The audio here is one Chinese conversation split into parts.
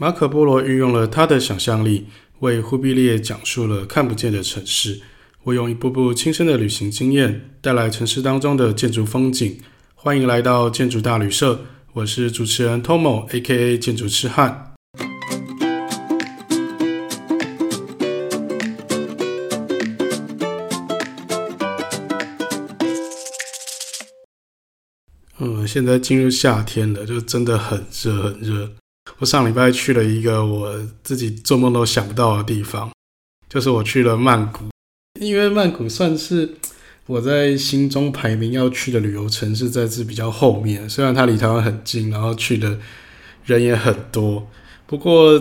马可波罗运用了他的想象力，为忽必烈讲述了看不见的城市。我用一步步亲身的旅行经验，带来城市当中的建筑风景。欢迎来到建筑大旅社，我是主持人 Tomo，A.K.A. 建筑痴汉。嗯，现在进入夏天了，就真的很热很热。我上礼拜去了一个我自己做梦都想不到的地方，就是我去了曼谷。因为曼谷算是我在心中排名要去的旅游城市，在这比较后面。虽然它离台湾很近，然后去的人也很多，不过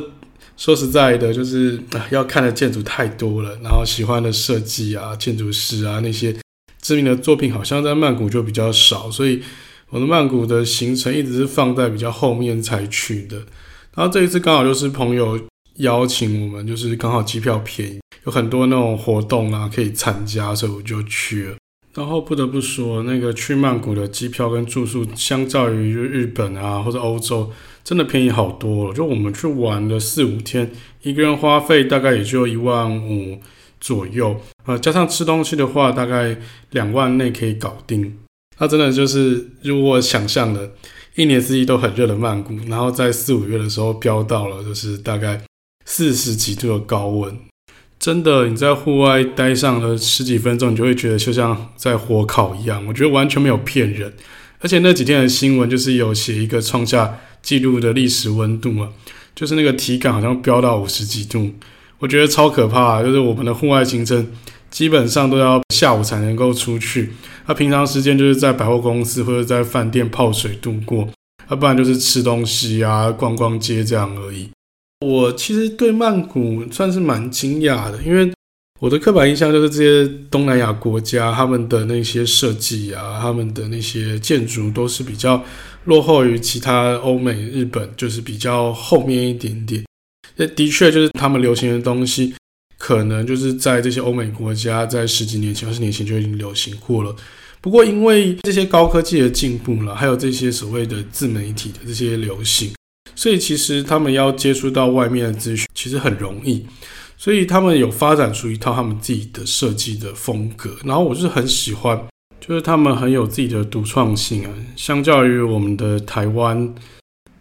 说实在的，就是要看的建筑太多了，然后喜欢的设计啊、建筑师啊那些知名的作品，好像在曼谷就比较少，所以我的曼谷的行程一直是放在比较后面才去的。然后这一次刚好就是朋友邀请我们，就是刚好机票便宜，有很多那种活动啊可以参加，所以我就去了。然后不得不说，那个去曼谷的机票跟住宿，相较于日本啊或者欧洲，真的便宜好多了。就我们去玩了四五天，一个人花费大概也就一万五左右，呃，加上吃东西的话，大概两万内可以搞定。那真的就是如我想象的。一年四季都很热的曼谷，然后在四五月的时候飙到了就是大概四十几度的高温，真的你在户外待上了十几分钟，你就会觉得就像在火烤一样。我觉得完全没有骗人，而且那几天的新闻就是有写一个创下纪录的历史温度嘛，就是那个体感好像飙到五十几度，我觉得超可怕。就是我们的户外行程基本上都要下午才能够出去。他平常时间就是在百货公司或者在饭店泡水度过，要不然就是吃东西啊、逛逛街这样而已。我其实对曼谷算是蛮惊讶的，因为我的刻板印象就是这些东南亚国家他们的那些设计啊、他们的那些建筑都是比较落后于其他欧美、日本，就是比较后面一点点。那的确就是他们流行的东西。可能就是在这些欧美国家，在十几年前、二十年前就已经流行过了。不过，因为这些高科技的进步了，还有这些所谓的自媒体的这些流行，所以其实他们要接触到外面的资讯，其实很容易。所以他们有发展出一套他们自己的设计的风格。然后我就是很喜欢，就是他们很有自己的独创性啊。相较于我们的台湾，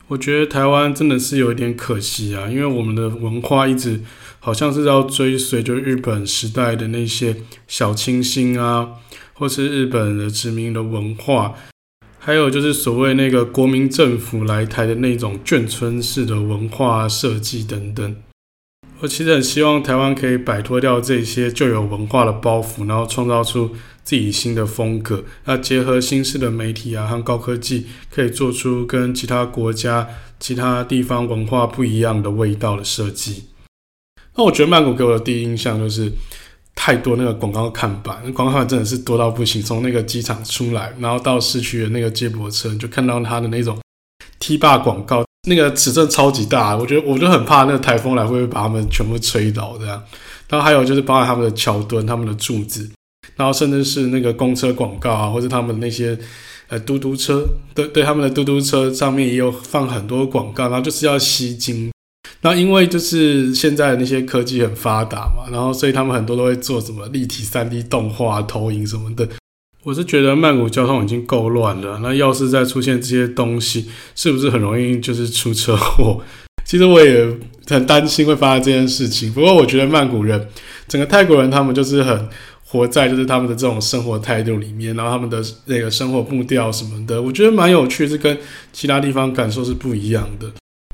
我觉得台湾真的是有一点可惜啊，因为我们的文化一直。好像是要追随就日本时代的那些小清新啊，或是日本的殖民的文化，还有就是所谓那个国民政府来台的那种眷村式的文化设计等等。我其实很希望台湾可以摆脱掉这些旧有文化的包袱，然后创造出自己新的风格。那结合新式的媒体啊和高科技，可以做出跟其他国家、其他地方文化不一样的味道的设计。那我觉得曼谷给我的第一印象就是太多那个广告看板，广告看板真的是多到不行。从那个机场出来，然后到市区的那个接驳车，你就看到它的那种 T 霸广告，那个尺寸超级大。我觉得我就很怕那个台风来会不会把它们全部吹倒这样。然后还有就是包含他们的桥墩、他们的柱子，然后甚至是那个公车广告啊，或者他们那些呃嘟嘟车，对对，他们的嘟嘟车上面也有放很多广告，然后就是要吸睛。那因为就是现在那些科技很发达嘛，然后所以他们很多都会做什么立体 3D 动画、投影什么的。我是觉得曼谷交通已经够乱了，那要是再出现这些东西，是不是很容易就是出车祸？其实我也很担心会发生这件事情。不过我觉得曼谷人，整个泰国人他们就是很活在就是他们的这种生活态度里面，然后他们的那个生活步调什么的，我觉得蛮有趣，是跟其他地方感受是不一样的。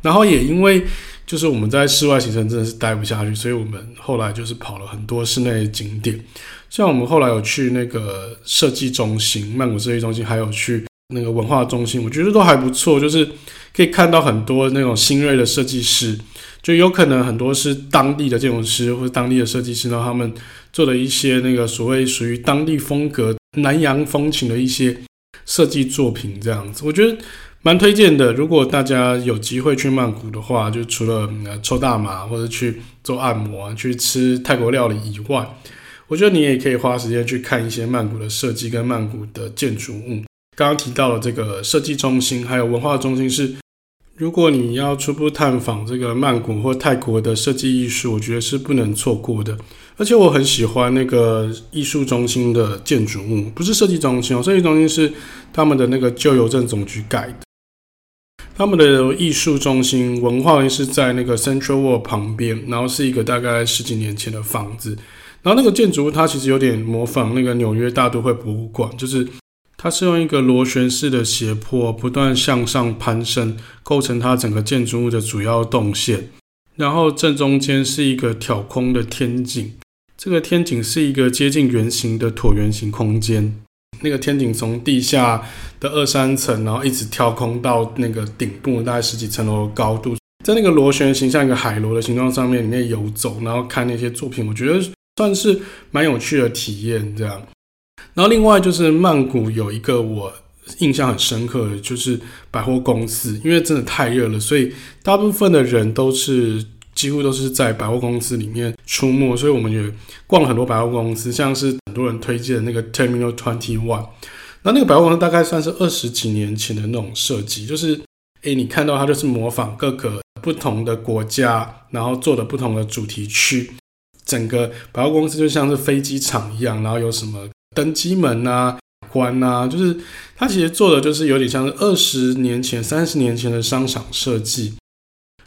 然后也因为就是我们在室外行程真的是待不下去，所以我们后来就是跑了很多室内景点，像我们后来有去那个设计中心，曼谷设计中心，还有去那个文化中心，我觉得都还不错，就是可以看到很多那种新锐的设计师，就有可能很多是当地的建筑师或者当地的设计师，然后他们做的一些那个所谓属于当地风格、南洋风情的一些设计作品，这样子，我觉得。蛮推荐的，如果大家有机会去曼谷的话，就除了抽大麻或者去做按摩、去吃泰国料理以外，我觉得你也可以花时间去看一些曼谷的设计跟曼谷的建筑物。刚刚提到了这个设计中心，还有文化中心是如果你要初步探访这个曼谷或泰国的设计艺术，我觉得是不能错过的。而且我很喜欢那个艺术中心的建筑物，不是设计中心哦，设计中心是他们的那个旧邮政总局盖的。他们的艺术中心文化院是在那个 Central World 旁边，然后是一个大概十几年前的房子。然后那个建筑物它其实有点模仿那个纽约大都会博物馆，就是。它是用一个螺旋式的斜坡不断向上攀升，构成它整个建筑物的主要动线。然后正中间是一个挑空的天井，这个天井是一个接近圆形的椭圆形空间。那个天井从地下的二三层，然后一直跳空到那个顶部，大概十几层楼的高度，在那个螺旋形像一个海螺的形状上面里面游走，然后看那些作品，我觉得算是蛮有趣的体验，这样。然后另外就是曼谷有一个我印象很深刻的，就是百货公司，因为真的太热了，所以大部分的人都是几乎都是在百货公司里面出没，所以我们也逛了很多百货公司，像是多人推荐的那个 Terminal Twenty One，那那个百货公司大概算是二十几年前的那种设计，就是诶，你看到它就是模仿各个不同的国家，然后做的不同的主题区，整个百货公司就像是飞机场一样，然后有什么。登机门啊，关啊，就是它其实做的就是有点像是二十年前、三十年前的商场设计。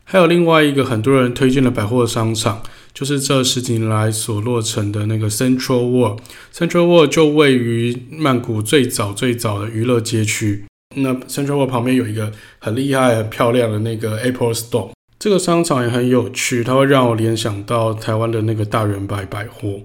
还有另外一个很多人推荐的百货商场，就是这十几年来所落成的那个 Central World。Central World 就位于曼谷最早最早的娱乐街区。那 Central World 旁边有一个很厉害、很漂亮的那个 Apple Store。这个商场也很有趣，它会让我联想到台湾的那个大远百百货。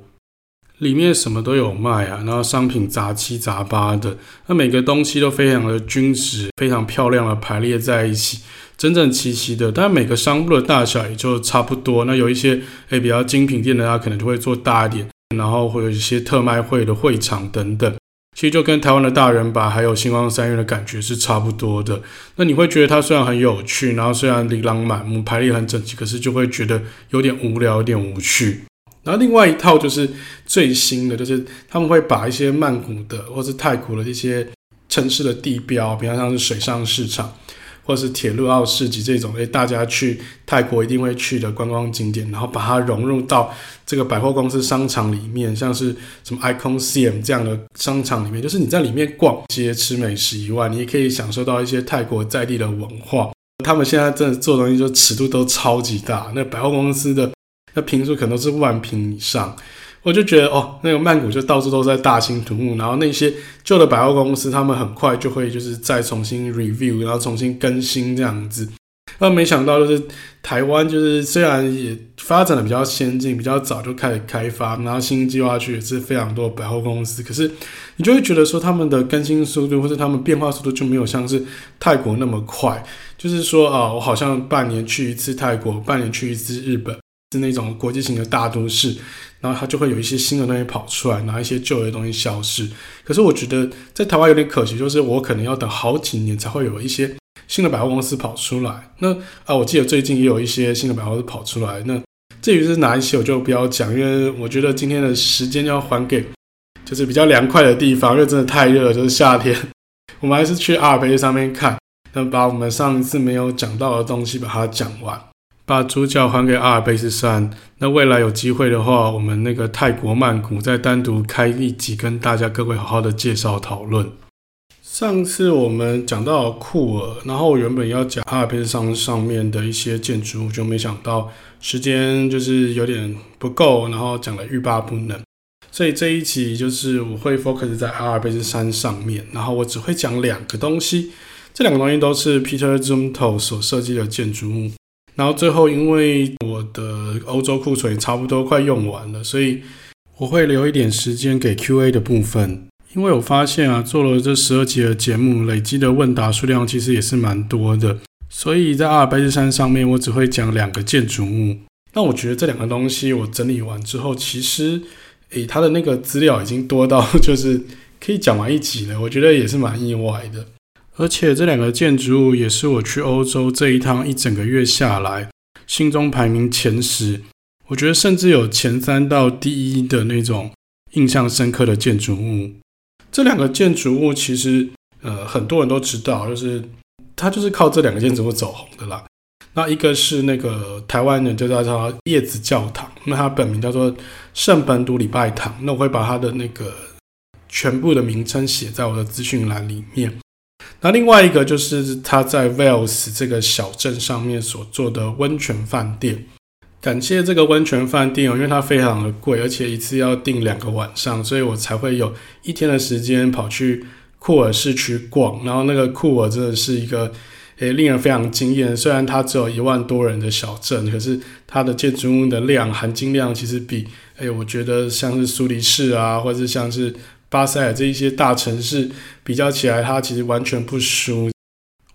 里面什么都有卖啊，然后商品杂七杂八的，那每个东西都非常的均值，非常漂亮的排列在一起，整整齐齐的。但每个商铺的大小也就差不多。那有一些诶比较精品店的，它可能就会做大一点，然后会有一些特卖会的会场等等。其实就跟台湾的大人把还有星光三院的感觉是差不多的。那你会觉得它虽然很有趣，然后虽然琳琅满目，排列很整齐，可是就会觉得有点无聊，有点无趣。然后另外一套就是最新的，就是他们会把一些曼谷的或是泰国的一些城市的地标，比方像是水上市场或是铁路奥市集这种，诶，大家去泰国一定会去的观光景点，然后把它融入到这个百货公司商场里面，像是什么 Icon CM 这样的商场里面，就是你在里面逛街吃美食以外，你也可以享受到一些泰国在地的文化。他们现在真的做东西就尺度都超级大，那百货公司的。那坪数可能都是万坪以上，我就觉得哦，那个曼谷就到处都在大兴土木，然后那些旧的百货公司，他们很快就会就是再重新 review，然后重新更新这样子。那没想到就是台湾就是虽然也发展的比较先进，比较早就开始开发，然后新计划区也是非常多百货公司，可是你就会觉得说他们的更新速度或者他们变化速度就没有像是泰国那么快。就是说啊，我好像半年去一次泰国，半年去一次日本。是那种国际型的大都市，然后它就会有一些新的东西跑出来，然后一些旧的东西消失。可是我觉得在台湾有点可惜，就是我可能要等好几年才会有一些新的百货公司跑出来。那啊，我记得最近也有一些新的百货公司跑出来。那至于是哪一些，我就不要讲，因为我觉得今天的时间要还给就是比较凉快的地方，因为真的太热了，就是夏天。我们还是去阿尔卑斯上面看，那把我们上一次没有讲到的东西把它讲完。把主角还给阿尔卑斯山。那未来有机会的话，我们那个泰国曼谷再单独开一集，跟大家各位好好的介绍讨论。上次我们讲到库尔，然后原本要讲阿尔卑斯山上面的一些建筑物，就没想到时间就是有点不够，然后讲的欲罢不能。所以这一集就是我会 focus 在阿尔卑斯山上面，然后我只会讲两个东西，这两个东西都是 Peter Zumthor 所设计的建筑物。然后最后，因为我的欧洲库存也差不多快用完了，所以我会留一点时间给 Q&A 的部分。因为我发现啊，做了这十二集的节目，累积的问答数量其实也是蛮多的。所以在阿尔卑斯山上面，我只会讲两个建筑物。那我觉得这两个东西我整理完之后，其实诶，它的那个资料已经多到就是可以讲完一集了。我觉得也是蛮意外的。而且这两个建筑物也是我去欧洲这一趟一整个月下来，心中排名前十，我觉得甚至有前三到第一的那种印象深刻的建筑物。这两个建筑物其实，呃，很多人都知道，就是它就是靠这两个建筑物走红的啦。那一个是那个台湾人就叫它叶子教堂，那它本名叫做圣本笃礼拜堂。那我会把它的那个全部的名称写在我的资讯栏里面。那另外一个就是他在 Wales 这个小镇上面所做的温泉饭店。感谢这个温泉饭店哦，因为它非常的贵，而且一次要订两个晚上，所以我才会有一天的时间跑去库尔市区逛。然后那个库尔真的是一个诶令人非常惊艳。虽然它只有一万多人的小镇，可是它的建筑物的量含金量其实比诶我觉得像是苏黎世啊，或者像是巴塞尔这一些大城市比较起来，它其实完全不输。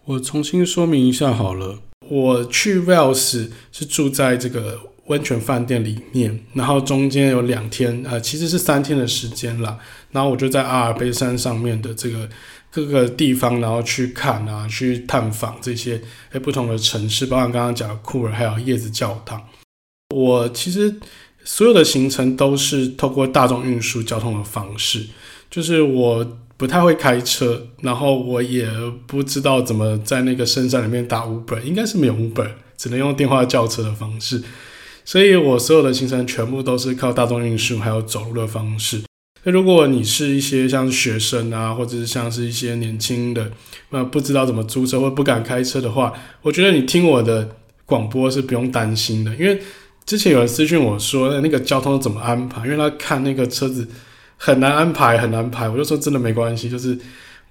我重新说明一下好了。我去 Wales 是住在这个温泉饭店里面，然后中间有两天，呃，其实是三天的时间啦。然后我就在阿尔卑山上面的这个各个地方，然后去看啊，去探访这些诶不同的城市，包括刚刚讲的库尔，还有叶子教堂。我其实所有的行程都是透过大众运输交通的方式，就是我。不太会开车，然后我也不知道怎么在那个深山里面打 Uber，应该是没有 Uber，只能用电话叫车的方式。所以我所有的行程全部都是靠大众运输还有走路的方式。那如果你是一些像学生啊，或者是像是一些年轻的，呃，不知道怎么租车或不敢开车的话，我觉得你听我的广播是不用担心的，因为之前有人私讯我说那个交通怎么安排，因为他看那个车子。很难安排，很难排。我就说真的没关系，就是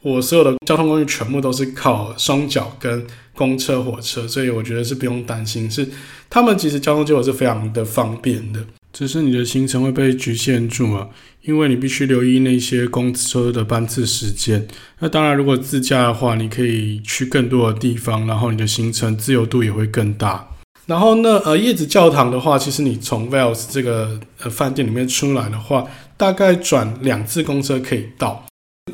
我所有的交通工具全部都是靠双脚跟公车、火车，所以我觉得是不用担心。是他们其实交通结果是非常的方便的，只是你的行程会被局限住啊，因为你必须留意那些公车的班次时间。那当然，如果自驾的话，你可以去更多的地方，然后你的行程自由度也会更大。然后呢，呃，叶子教堂的话，其实你从 Wells 这个呃饭店里面出来的话，大概转两次公车可以到。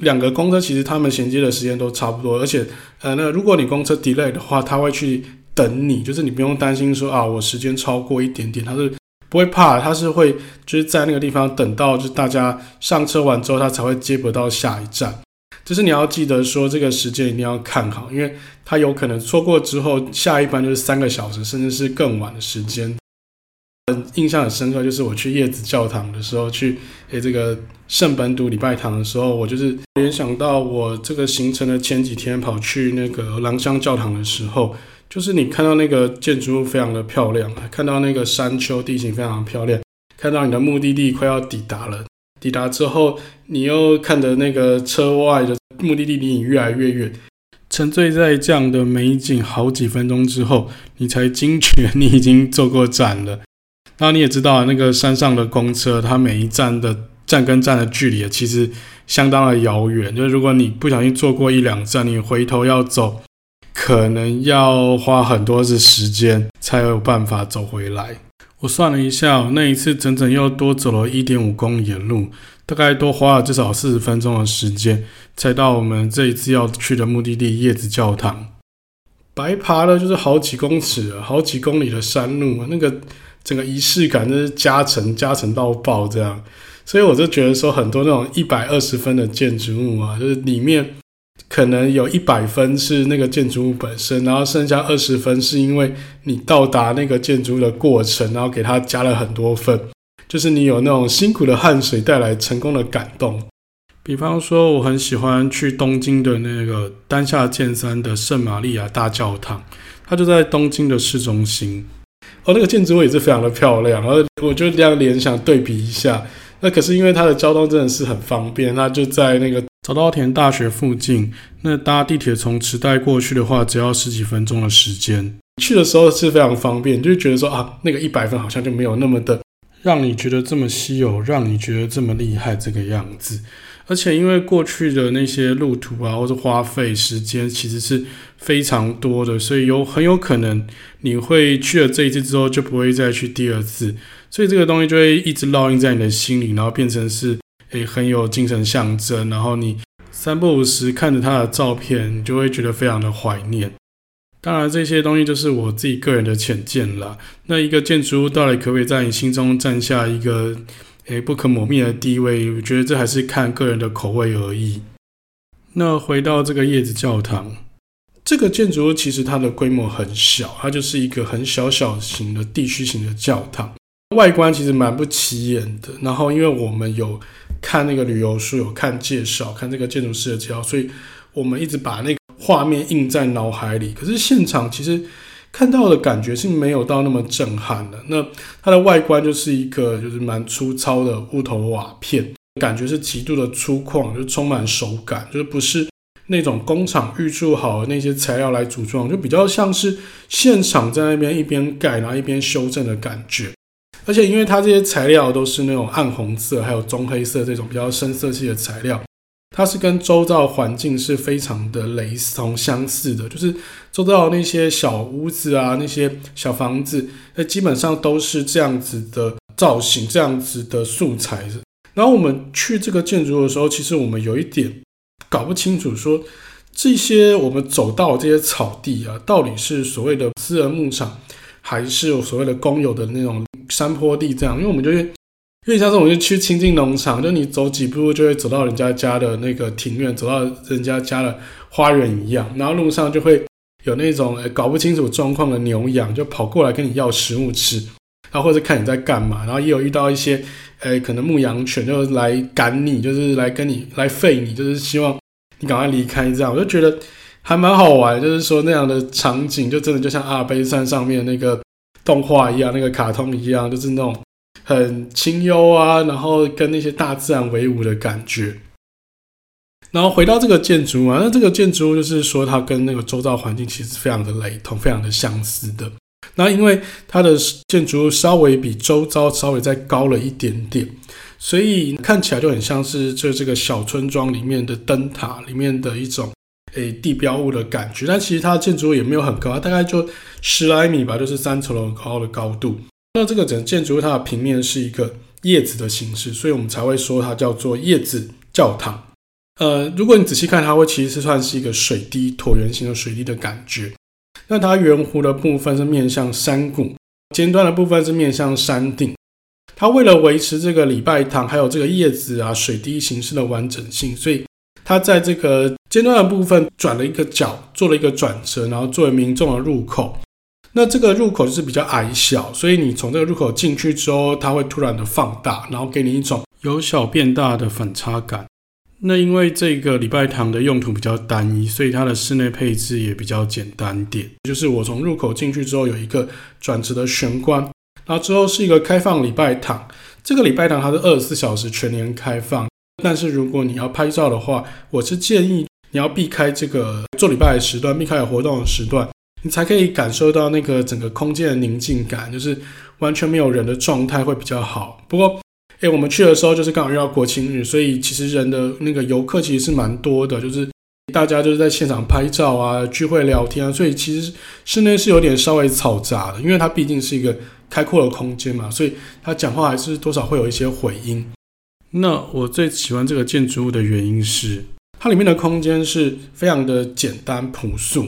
两个公车其实他们衔接的时间都差不多，而且呃，那如果你公车 delay 的话，他会去等你，就是你不用担心说啊，我时间超过一点点，他是不会怕，他是会就是在那个地方等到就是大家上车完之后，他才会接驳到下一站。就是你要记得说这个时间一定要看好，因为它有可能错过之后，下一班就是三个小时，甚至是更晚的时间。印象很深刻，就是我去叶子教堂的时候，去诶这个圣本笃礼拜堂的时候，我就是联想到我这个行程的前几天跑去那个廊香教堂的时候，就是你看到那个建筑物非常的漂亮，看到那个山丘地形非常的漂亮，看到你的目的地快要抵达了。抵达之后，你又看着那个车外的目的地离你越来越远，沉醉在这样的美景好几分钟之后，你才惊觉 你已经坐过站了。那你也知道，那个山上的公车，它每一站的站跟站的距离其实相当的遥远。就如果你不小心坐过一两站，你回头要走，可能要花很多的时间才有办法走回来。我算了一下，那一次整整又多走了一点五公里的路，大概多花了至少四十分钟的时间，才到我们这一次要去的目的地叶子教堂。白爬了就是好几公尺，好几公里的山路，那个整个仪式感就是加成加成到爆这样。所以我就觉得说，很多那种一百二十分的建筑物啊，就是里面。可能有一百分是那个建筑物本身，然后剩下二十分是因为你到达那个建筑的过程，然后给它加了很多分，就是你有那种辛苦的汗水带来成功的感动。比方说，我很喜欢去东京的那个丹下健三的圣玛利亚大教堂，它就在东京的市中心。哦，那个建筑物也是非常的漂亮，然后我就这样联想对比一下。那可是因为它的交通真的是很方便，它就在那个。早稻田大学附近，那搭地铁从池袋过去的话，只要十几分钟的时间。去的时候是非常方便，就觉得说啊，那个一百分好像就没有那么的让你觉得这么稀有，让你觉得这么厉害这个样子。而且因为过去的那些路途啊，或者花费时间其实是非常多的，所以有很有可能你会去了这一次之后就不会再去第二次，所以这个东西就会一直烙印在你的心里，然后变成是。也很有精神象征，然后你三不五时看着他的照片，你就会觉得非常的怀念。当然，这些东西就是我自己个人的浅见啦。那一个建筑物到底可不可以在你心中占下一个诶不可磨灭的地位？我觉得这还是看个人的口味而已。那回到这个叶子教堂，这个建筑物其实它的规模很小，它就是一个很小小型的地区型的教堂，外观其实蛮不起眼的。然后因为我们有看那个旅游书，有看介绍，看这个建筑师的介绍，所以我们一直把那个画面印在脑海里。可是现场其实看到的感觉是没有到那么震撼的。那它的外观就是一个就是蛮粗糙的木头瓦片，感觉是极度的粗犷，就充满手感，就是不是。那种工厂预铸好的那些材料来组装，就比较像是现场在那边一边盖，然后一边修正的感觉。而且因为它这些材料都是那种暗红色，还有棕黑色这种比较深色系的材料，它是跟周遭环境是非常的雷同相似的。就是周遭那些小屋子啊，那些小房子，那基本上都是这样子的造型，这样子的素材。然后我们去这个建筑的时候，其实我们有一点。搞不清楚说这些我们走到这些草地啊，到底是所谓的私人牧场，还是有所谓的公有的那种山坡地这样？因为我们就是因为像这种就去亲近农场，就你走几步就会走到人家家的那个庭院，走到人家家的花园一样。然后路上就会有那种搞不清楚状况的牛羊，就跑过来跟你要食物吃，然后或者看你在干嘛。然后也有遇到一些诶可能牧羊犬就来赶你，就是来跟你来吠你，就是希望。你赶快离开，这样我就觉得还蛮好玩。就是说那样的场景，就真的就像阿尔卑斯山上面那个动画一样，那个卡通一样，就是那种很清幽啊，然后跟那些大自然为伍的感觉。然后回到这个建筑物啊，那这个建筑物就是说它跟那个周遭环境其实非常的雷同，非常的相似的。那因为它的建筑物稍微比周遭稍微再高了一点点。所以看起来就很像是就这个小村庄里面的灯塔里面的一种诶地标物的感觉，但其实它的建筑物也没有很高，大概就十来米吧，就是三层楼高的高度。那这个整建筑物它的平面是一个叶子的形式，所以我们才会说它叫做叶子教堂。呃，如果你仔细看，它会其实算是一个水滴椭圆形的水滴的感觉。那它圆弧的部分是面向山谷，尖端的部分是面向山顶。它为了维持这个礼拜堂还有这个叶子啊水滴形式的完整性，所以它在这个尖端的部分转了一个角，做了一个转折，然后作为民众的入口。那这个入口就是比较矮小，所以你从这个入口进去之后，它会突然的放大，然后给你一种由小变大的反差感。那因为这个礼拜堂的用途比较单一，所以它的室内配置也比较简单点。就是我从入口进去之后，有一个转折的玄关。然后之后是一个开放礼拜堂，这个礼拜堂它是二十四小时全年开放，但是如果你要拍照的话，我是建议你要避开这个做礼拜的时段，避开有活动的时段，你才可以感受到那个整个空间的宁静感，就是完全没有人的状态会比较好。不过，诶，我们去的时候就是刚好遇到国庆日，所以其实人的那个游客其实是蛮多的，就是大家就是在现场拍照啊、聚会聊天啊，所以其实室内是有点稍微嘈杂的，因为它毕竟是一个。开阔的空间嘛，所以他讲话还是多少会有一些回音。那我最喜欢这个建筑物的原因是，它里面的空间是非常的简单朴素，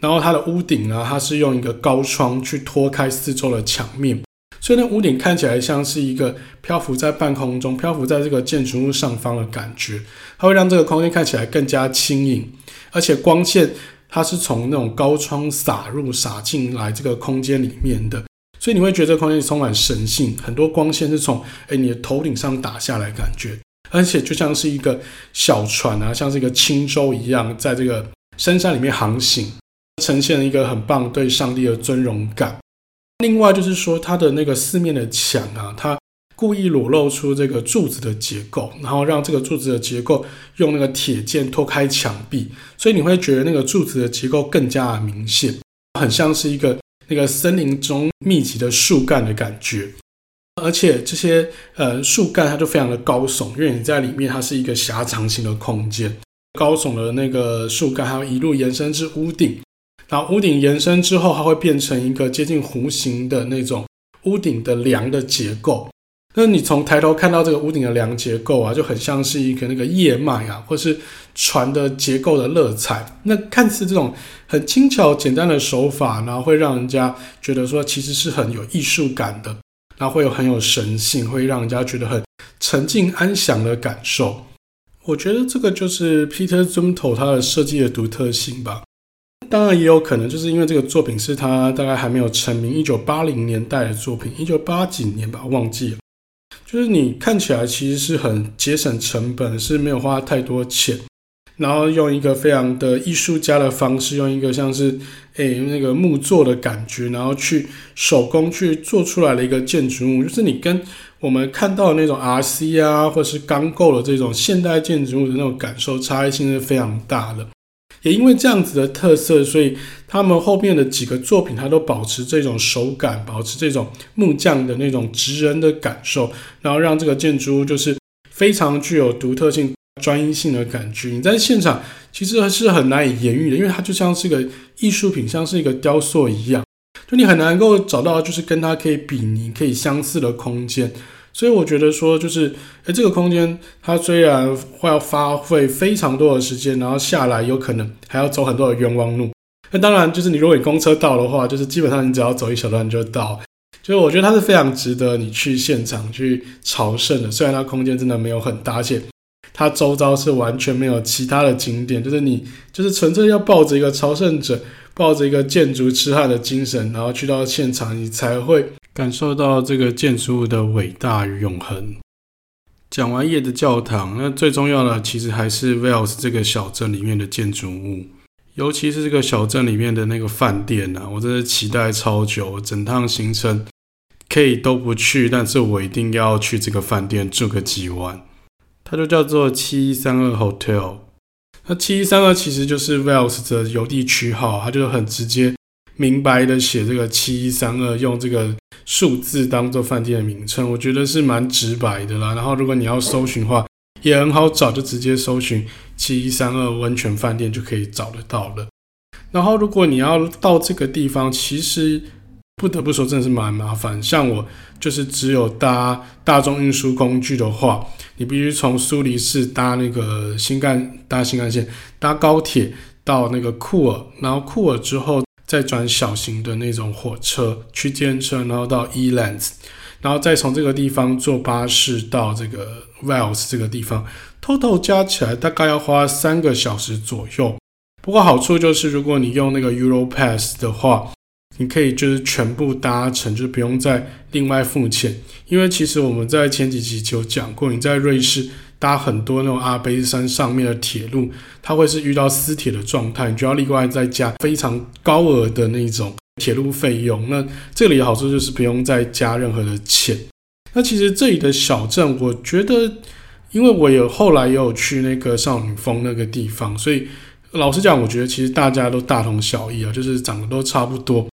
然后它的屋顶呢，它是用一个高窗去托开四周的墙面，所以那屋顶看起来像是一个漂浮在半空中、漂浮在这个建筑物上方的感觉，它会让这个空间看起来更加轻盈，而且光线它是从那种高窗洒入、洒进来这个空间里面的。所以你会觉得这个空间充满神性，很多光线是从诶你的头顶上打下来，感觉，而且就像是一个小船啊，像是一个轻舟一样，在这个深山里面航行，呈现了一个很棒对上帝的尊荣感。另外就是说，它的那个四面的墙啊，它故意裸露出这个柱子的结构，然后让这个柱子的结构用那个铁件托开墙壁，所以你会觉得那个柱子的结构更加的明显，很像是一个。那个森林中密集的树干的感觉，而且这些呃树干它就非常的高耸，因为你在里面它是一个狭长型的空间，高耸的那个树干还要一路延伸至屋顶，然后屋顶延伸之后，它会变成一个接近弧形的那种屋顶的梁的结构。那你从抬头看到这个屋顶的梁结构啊，就很像是一个那个叶脉啊，或是船的结构的乐彩。那看似这种很轻巧简单的手法，然后会让人家觉得说其实是很有艺术感的，然后会有很有神性，会让人家觉得很沉静安详的感受。我觉得这个就是 Peter Zumthor 他的设计的独特性吧。当然也有可能就是因为这个作品是他大概还没有成名，一九八零年代的作品，一九八几年吧，忘记了。就是你看起来其实是很节省成本，是没有花太多钱。然后用一个非常的艺术家的方式，用一个像是诶那个木作的感觉，然后去手工去做出来的一个建筑物，就是你跟我们看到的那种 RC 啊，或者是钢构的这种现代建筑物的那种感受差异性是非常大的。也因为这样子的特色，所以他们后面的几个作品，它都保持这种手感，保持这种木匠的那种职人的感受，然后让这个建筑物就是非常具有独特性。专一性的感觉，你在现场其实是很难以言喻的，因为它就像是一个艺术品，像是一个雕塑一样，就你很难够找到就是跟它可以比拟、可以相似的空间。所以我觉得说，就是诶，这个空间它虽然会要花费非常多的时间，然后下来有可能还要走很多的冤枉路。那当然，就是你如果公车到的话，就是基本上你只要走一小段就到。就是我觉得它是非常值得你去现场去朝圣的，虽然它空间真的没有很大，而且。它周遭是完全没有其他的景点，就是你就是纯粹要抱着一个朝圣者，抱着一个建筑痴汉的精神，然后去到现场，你才会感受到这个建筑物的伟大与永恒。讲完夜的教堂，那最重要的其实还是 Wales 这个小镇里面的建筑物，尤其是这个小镇里面的那个饭店啊，我真的期待超久，整趟行程可以都不去，但是我一定要去这个饭店住个几晚。它就叫做七一三二 Hotel，那七一三二其实就是 Wales 的邮递区号，它就很直接明白的写这个七一三二，用这个数字当做饭店的名称，我觉得是蛮直白的啦。然后如果你要搜寻的话，也很好找，就直接搜寻七一三二温泉饭店就可以找得到了。然后如果你要到这个地方，其实。不得不说，真的是蛮麻烦。像我就是只有搭大众运输工具的话，你必须从苏黎世搭那个新干搭新干线，搭高铁到那个库尔，然后库尔之后再转小型的那种火车区间车，然后到 Elands，然后再从这个地方坐巴士到这个 Wells 这个地方，total 加起来大概要花三个小时左右。不过好处就是，如果你用那个 Europass 的话，你可以就是全部搭乘，就不用再另外付钱。因为其实我们在前几集就讲过，你在瑞士搭很多那种阿尔卑斯山上面的铁路，它会是遇到撕铁的状态，你就要另外再加非常高额的那种铁路费用。那这里的好处就是不用再加任何的钱。那其实这里的小镇，我觉得，因为我有后来也有去那个少女峰那个地方，所以老实讲，我觉得其实大家都大同小异啊，就是长得都差不多。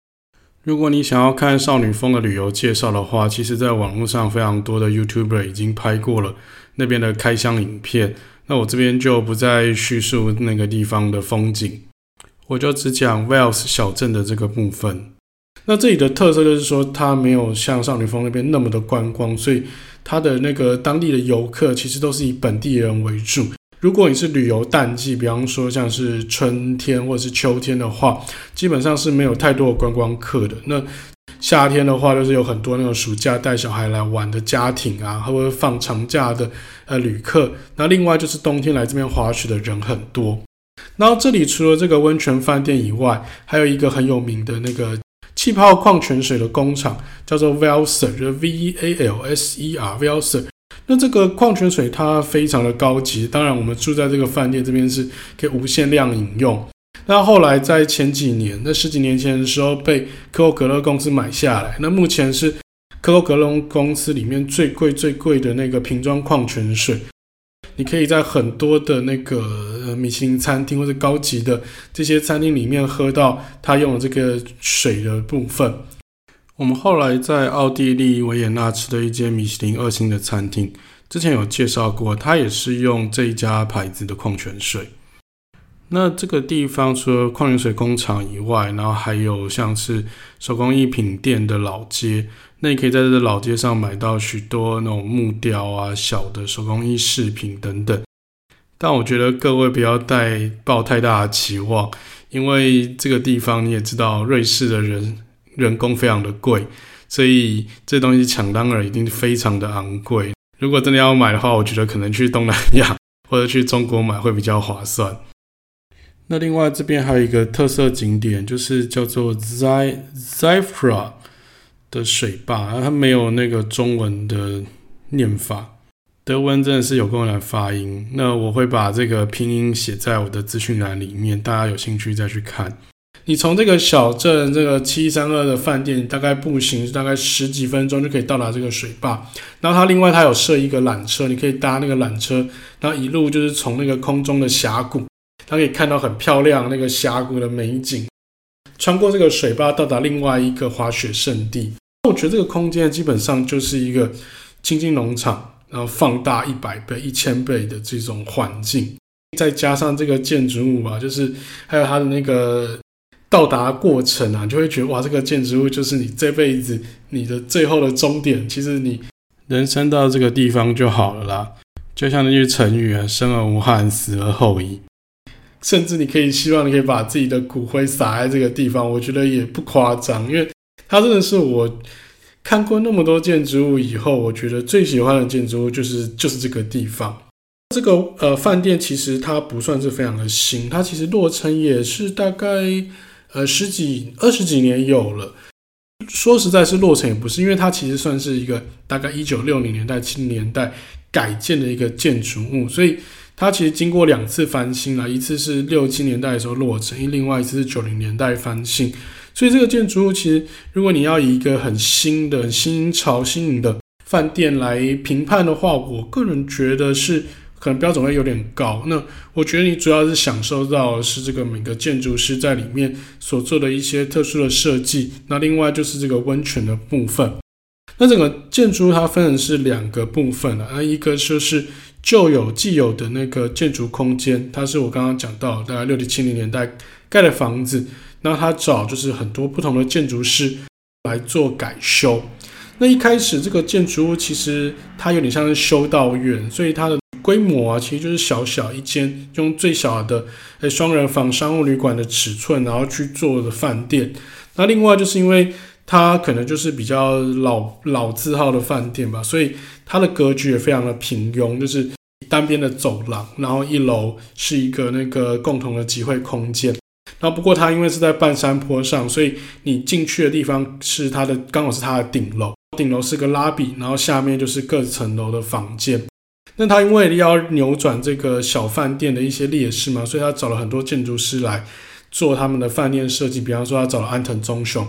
如果你想要看少女峰的旅游介绍的话，其实在网络上非常多的 YouTuber 已经拍过了那边的开箱影片。那我这边就不再叙述那个地方的风景，我就只讲 Wells 小镇的这个部分。那这里的特色就是说，它没有像少女峰那边那么的观光，所以它的那个当地的游客其实都是以本地人为主。如果你是旅游淡季，比方说像是春天或者是秋天的话，基本上是没有太多的观光客的。那夏天的话，就是有很多那种暑假带小孩来玩的家庭啊，或者放长假的呃旅客。那另外就是冬天来这边滑雪的人很多。然后这里除了这个温泉饭店以外，还有一个很有名的那个气泡矿泉水的工厂，叫做 Valser，就是 V E A L S E R，Valser。那这个矿泉水它非常的高级，当然我们住在这个饭店这边是可以无限量饮用。那后来在前几年，那十几年前的时候被可口可乐公司买下来，那目前是可口可乐公司里面最贵最贵的那个瓶装矿泉水。你可以在很多的那个米其林餐厅或者高级的这些餐厅里面喝到它用的这个水的部分。我们后来在奥地利维也纳吃的一间米其林二星的餐厅，之前有介绍过，它也是用这一家牌子的矿泉水。那这个地方除了矿泉水工厂以外，然后还有像是手工艺品店的老街，那你可以在这老街上买到许多那种木雕啊、小的手工艺饰品等等。但我觉得各位不要带抱太大的期望，因为这个地方你也知道，瑞士的人。人工非常的贵，所以这东西抢当然一定非常的昂贵。如果真的要买的话，我觉得可能去东南亚 或者去中国买会比较划算。那另外这边还有一个特色景点，就是叫做 z y f r a 的水坝，它没有那个中文的念法，德文真的是有够难发音。那我会把这个拼音写在我的资讯栏里面，大家有兴趣再去看。你从这个小镇这个七三二的饭店，大概步行大概十几分钟就可以到达这个水坝。然后它另外它有设一个缆车，你可以搭那个缆车，然后一路就是从那个空中的峡谷。它可以看到很漂亮那个峡谷的美景，穿过这个水坝到达另外一个滑雪胜地。我觉得这个空间基本上就是一个青青农场，然后放大一百倍、一千倍的这种环境，再加上这个建筑物吧，就是还有它的那个到达过程啊，就会觉得哇，这个建筑物就是你这辈子你的最后的终点。其实你人生到这个地方就好了啦，就像那句成语啊，“生而无憾，死而后已”。甚至你可以希望你可以把自己的骨灰撒在这个地方，我觉得也不夸张，因为它真的是我看过那么多建筑物以后，我觉得最喜欢的建筑物就是就是这个地方。这个呃饭店其实它不算是非常的新，它其实落成也是大概呃十几二十几年有了。说实在，是落成也不是，因为它其实算是一个大概一九六零年代七零年代改建的一个建筑物，所以。它其实经过两次翻新了，一次是六七年代的时候落成，另外一次是九零年代翻新。所以这个建筑物其实，如果你要以一个很新的新潮新颖的饭店来评判的话，我个人觉得是可能标准会有点高。那我觉得你主要是享受到是这个每个建筑师在里面所做的一些特殊的设计。那另外就是这个温泉的部分。那整个建筑它分成是两个部分了，那一个就是。旧有既有的那个建筑空间，它是我刚刚讲到大概六七零年代盖的房子，那他找就是很多不同的建筑师来做改修。那一开始这个建筑物其实它有点像是修道院，所以它的规模啊其实就是小小一间，用最小的诶双人房商务旅馆的尺寸，然后去做的饭店。那另外就是因为它可能就是比较老老字号的饭店吧，所以。它的格局也非常的平庸，就是单边的走廊，然后一楼是一个那个共同的集会空间。那不过它因为是在半山坡上，所以你进去的地方是它的刚好是它的顶楼，顶楼是个拉比，然后下面就是各层楼的房间。那他因为要扭转这个小饭店的一些劣势嘛，所以他找了很多建筑师来做他们的饭店设计。比方说，他找了安藤忠雄，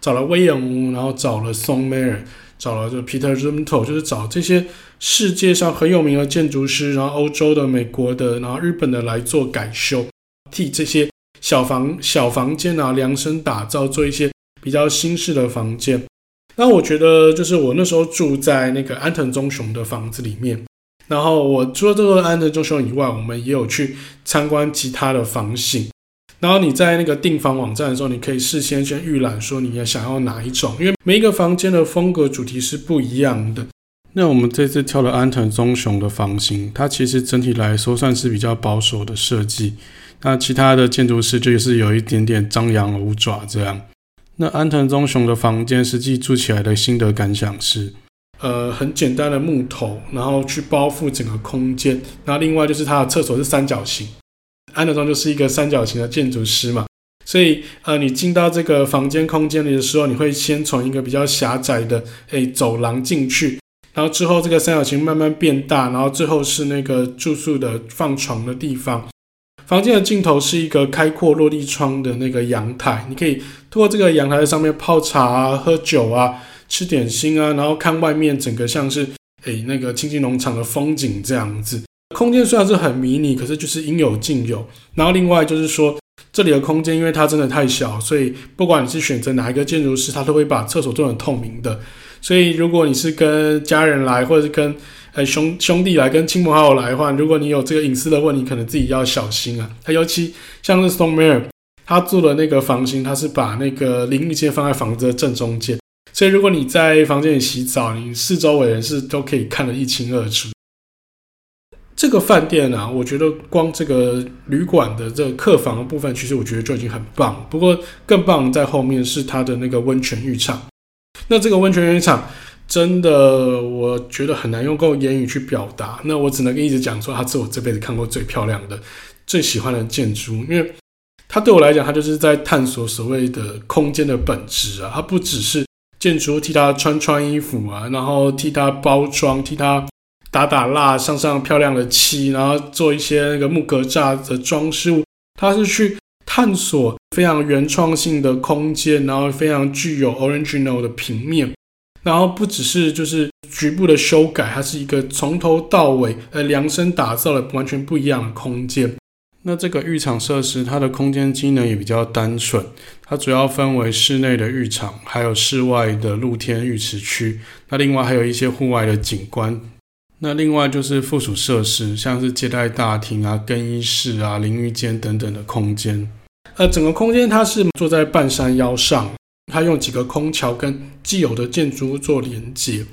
找了隈研吾，然后找了松梅尔。找了就 Peter Zumthor，就是找这些世界上很有名的建筑师，然后欧洲的、美国的，然后日本的来做改修，替这些小房小房间啊量身打造，做一些比较新式的房间。那我觉得就是我那时候住在那个安藤忠雄的房子里面，然后我除了这个安藤忠雄以外，我们也有去参观其他的房型。然后你在那个订房网站的时候，你可以事先先预览说你要想要哪一种，因为每一个房间的风格主题是不一样的。那我们这次挑了安藤忠雄的房型，它其实整体来说算是比较保守的设计。那其他的建筑师就是有一点点张牙舞爪这样。那安藤忠雄的房间实际住起来的心得感想是，呃，很简单的木头，然后去包覆整个空间。那另外就是它的厕所是三角形。安德庄就是一个三角形的建筑师嘛，所以呃，你进到这个房间空间里的时候，你会先从一个比较狭窄的诶走廊进去，然后之后这个三角形慢慢变大，然后最后是那个住宿的放床的地方。房间的尽头是一个开阔落地窗的那个阳台，你可以通过这个阳台在上面泡茶啊、喝酒啊、吃点心啊，然后看外面整个像是诶那个清境农场的风景这样子。空间虽然是很迷你，可是就是应有尽有。然后另外就是说，这里的空间因为它真的太小，所以不管你是选择哪一个建筑师，他都会把厕所做成透明的。所以如果你是跟家人来，或者是跟呃兄兄弟来，跟亲朋好友来的话，如果你有这个隐私的问题，可能自己要小心啊。它尤其像是 Stone Mayer，他做的那个房型，他是把那个淋浴间放在房子的正中间，所以如果你在房间里洗澡，你四周围人是都可以看得一清二楚。这个饭店啊，我觉得光这个旅馆的这个客房的部分，其实我觉得就已经很棒。不过更棒在后面是它的那个温泉浴场。那这个温泉浴场真的，我觉得很难用够言语去表达。那我只能跟一直讲说，它是我这辈子看过最漂亮的、最喜欢的建筑，因为它对我来讲，它就是在探索所谓的空间的本质啊。它不只是建筑替它穿穿衣服啊，然后替它包装，替它打打蜡，上上漂亮的漆，然后做一些那个木格栅的装饰物。它是去探索非常原创性的空间，然后非常具有 original 的平面。然后不只是就是局部的修改，它是一个从头到尾呃量身打造的完全不一样的空间。那这个浴场设施，它的空间机能也比较单纯，它主要分为室内的浴场，还有室外的露天浴池区。那另外还有一些户外的景观。那另外就是附属设施，像是接待大厅啊、更衣室啊、淋浴间等等的空间。呃，整个空间它是坐在半山腰上。它用几个空桥跟既有的建筑物做连接，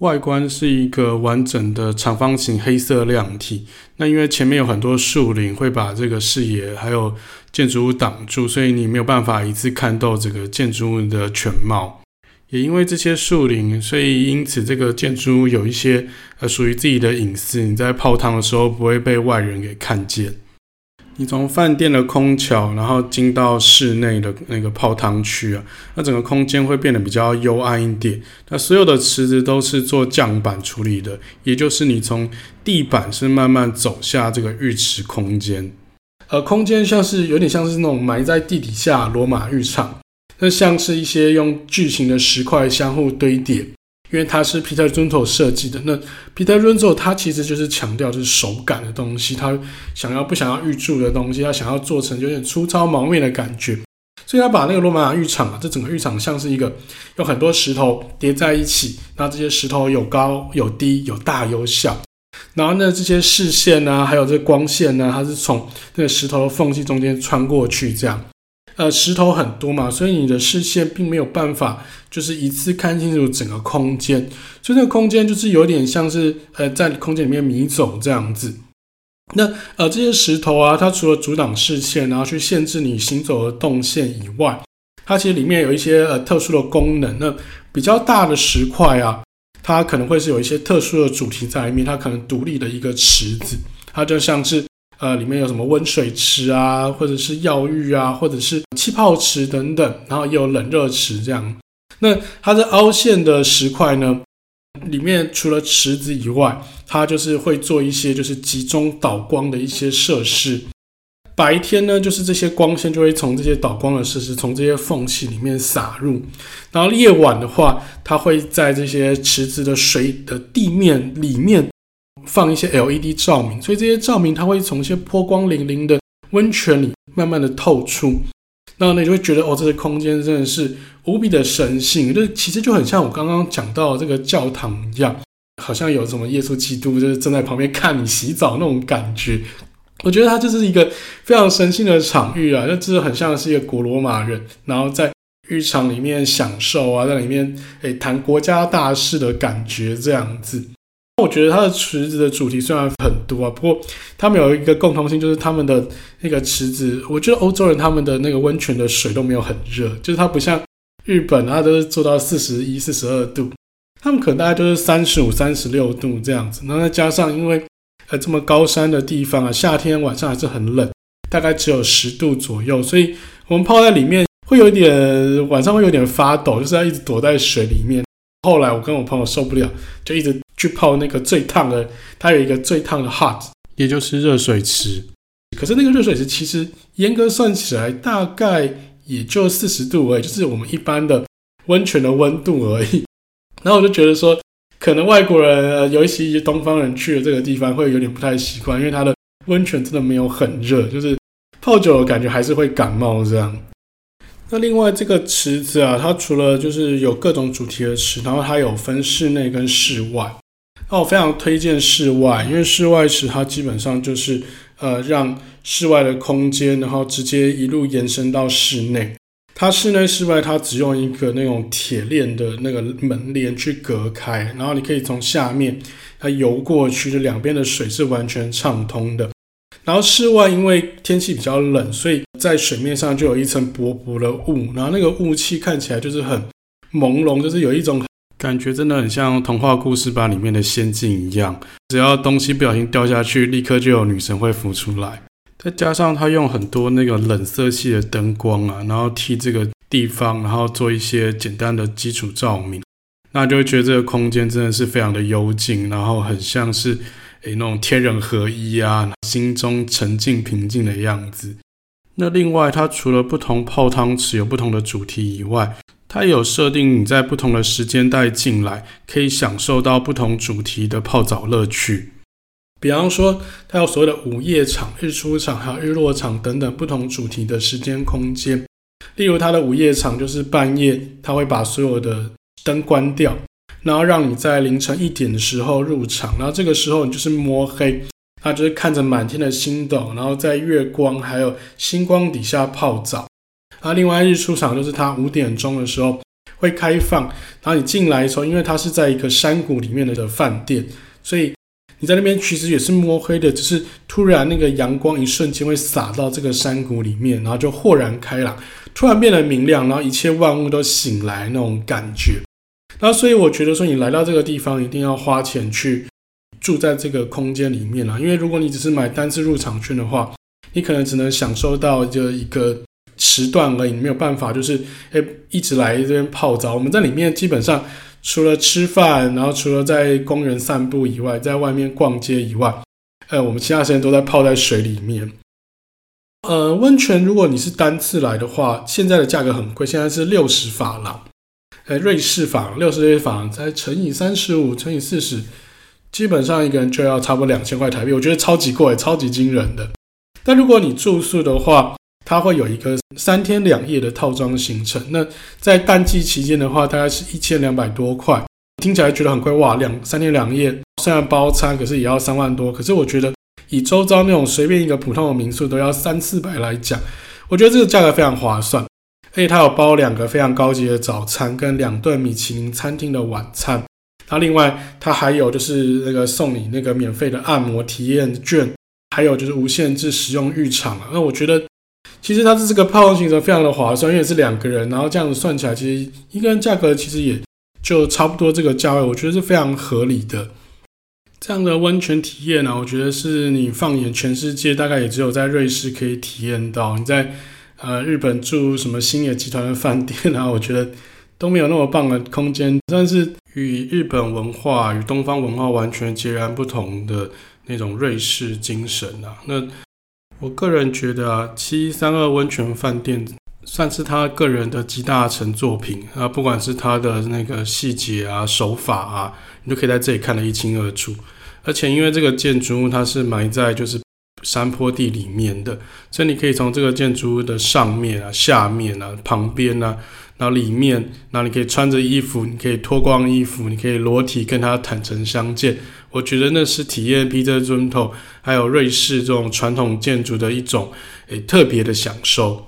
外观是一个完整的长方形黑色亮体。那因为前面有很多树林会把这个视野还有建筑物挡住，所以你没有办法一次看到这个建筑物的全貌。也因为这些树林，所以因此这个建筑物有一些呃属于自己的隐私，你在泡汤的时候不会被外人给看见。你从饭店的空调，然后进到室内的那个泡汤区啊，那整个空间会变得比较幽暗一点。那所有的池子都是做降板处理的，也就是你从地板是慢慢走下这个浴池空间，呃，空间像是有点像是那种埋在地底下罗马浴场，那像是一些用巨型的石块相互堆叠。因为它是 Peter Zumthor 设计的，那 Peter Zumthor 他其实就是强调就是手感的东西，他想要不想要预铸的东西，他想要做成有点粗糙毛面的感觉，所以他把那个罗马浴场啊，这整个浴场像是一个有很多石头叠在一起，那这些石头有高有低，有大有小，然后呢这些视线呢、还有这光线呢，它是从那个石头的缝隙中间穿过去这样。呃，石头很多嘛，所以你的视线并没有办法，就是一次看清楚整个空间，所以那个空间就是有点像是呃，在空间里面迷走这样子。那呃，这些石头啊，它除了阻挡视线，然后去限制你行走的动线以外，它其实里面有一些呃特殊的功能。那比较大的石块啊，它可能会是有一些特殊的主题在里面，它可能独立的一个池子，它就像是。呃，里面有什么温水池啊，或者是药浴啊，或者是气泡池等等，然后也有冷热池这样。那它的凹陷的石块呢，里面除了池子以外，它就是会做一些就是集中导光的一些设施。白天呢，就是这些光线就会从这些导光的设施从这些缝隙里面洒入，然后夜晚的话，它会在这些池子的水的地面里面。放一些 LED 照明，所以这些照明它会从一些波光粼粼的温泉里慢慢的透出，然后你就会觉得哦，这个空间真的是无比的神性，这其实就很像我刚刚讲到这个教堂一样，好像有什么耶稣基督就是站在旁边看你洗澡那种感觉。我觉得它就是一个非常神性的场域啊，那这很像是一个古罗马人，然后在浴场里面享受啊，在里面诶谈国家大事的感觉这样子。我觉得它的池子的主题虽然很多啊，不过他们有一个共同性，就是他们的那个池子，我觉得欧洲人他们的那个温泉的水都没有很热，就是它不像日本，它都是做到四十一、四十二度，他们可能大概都是三十五、三十六度这样子。然后再加上因为呃这么高山的地方啊，夏天晚上还是很冷，大概只有十度左右，所以我们泡在里面会有点晚上会有点发抖，就是要一直躲在水里面。后来我跟我朋友受不了，就一直。去泡那个最烫的，它有一个最烫的 hot，也就是热水池。可是那个热水池其实严格算起来，大概也就四十度而已，就是我们一般的温泉的温度而已。然后我就觉得说，可能外国人，尤其一些东方人去了这个地方会有点不太习惯，因为它的温泉真的没有很热，就是泡久了感觉还是会感冒这样。那另外这个池子啊，它除了就是有各种主题的池，然后它有分室内跟室外。那我非常推荐室外，因为室外池它基本上就是呃让室外的空间，然后直接一路延伸到室内。它室内室外它只用一个那种铁链的那个门帘去隔开，然后你可以从下面它游过去，就两边的水是完全畅通的。然后室外因为天气比较冷，所以在水面上就有一层薄薄的雾，然后那个雾气看起来就是很朦胧，就是有一种。感觉真的很像童话故事吧里面的仙境一样，只要东西不小心掉下去，立刻就有女神会浮出来。再加上它用很多那个冷色系的灯光啊，然后替这个地方，然后做一些简单的基础照明，那就会觉得这个空间真的是非常的幽静，然后很像是诶那种天人合一啊，心中沉静平静的样子。那另外，它除了不同泡汤池有不同的主题以外，它有设定你在不同的时间带进来，可以享受到不同主题的泡澡乐趣。比方说，它有所谓的午夜场、日出场、还有日落场等等不同主题的时间空间。例如，它的午夜场就是半夜，它会把所有的灯关掉，然后让你在凌晨一点的时候入场，然后这个时候你就是摸黑。他就是看着满天的星斗，然后在月光还有星光底下泡澡。那，另外日出场就是他五点钟的时候会开放，然后你进来的时候，因为它是在一个山谷里面的饭店，所以你在那边其实也是摸黑的，只是突然那个阳光一瞬间会洒到这个山谷里面，然后就豁然开朗，突然变得明亮，然后一切万物都醒来那种感觉。那所以我觉得说，你来到这个地方一定要花钱去。住在这个空间里面啦，因为如果你只是买单次入场券的话，你可能只能享受到就一个时段而已，没有办法就是诶一直来这边泡澡。我们在里面基本上除了吃饭，然后除了在公园散步以外，在外面逛街以外，呃，我们其他时间都在泡在水里面。呃，温泉如果你是单次来的话，现在的价格很贵，现在是六十法郎，呃，瑞士法郎六十瑞士法郎再乘以三十五乘以四十。基本上一个人就要差不多两千块台币，我觉得超级贵，超级惊人的。但如果你住宿的话，它会有一个三天两夜的套装行程。那在淡季期间的话，大概是一千两百多块，听起来觉得很贵哇！两三天两夜虽然包餐，可是也要三万多。可是我觉得以周遭那种随便一个普通的民宿都要三四百来讲，我觉得这个价格非常划算。而且它有包两个非常高级的早餐跟两顿米其林餐厅的晚餐。那另外，它还有就是那个送你那个免费的按摩体验券，还有就是无限制使用浴场。那我觉得，其实它是这个泡汤行程非常的划算，因为是两个人，然后这样子算起来，其实一个人价格其实也就差不多这个价位，我觉得是非常合理的。这样的温泉体验呢，我觉得是你放眼全世界，大概也只有在瑞士可以体验到。你在呃日本住什么星野集团的饭店啊，我觉得都没有那么棒的空间，但是。与日本文化与东方文化完全截然不同的那种瑞士精神啊，那我个人觉得啊，七三二温泉饭店算是他个人的集大成作品啊，不管是他的那个细节啊、手法啊，你都可以在这里看得一清二楚。而且因为这个建筑物它是埋在就是山坡地里面的，所以你可以从这个建筑物的上面啊、下面啊、旁边啊。然后里面，然后你可以穿着衣服，你可以脱光衣服，你可以裸体跟他坦诚相见。我觉得那是体验皮特尊头还有瑞士这种传统建筑的一种诶特别的享受。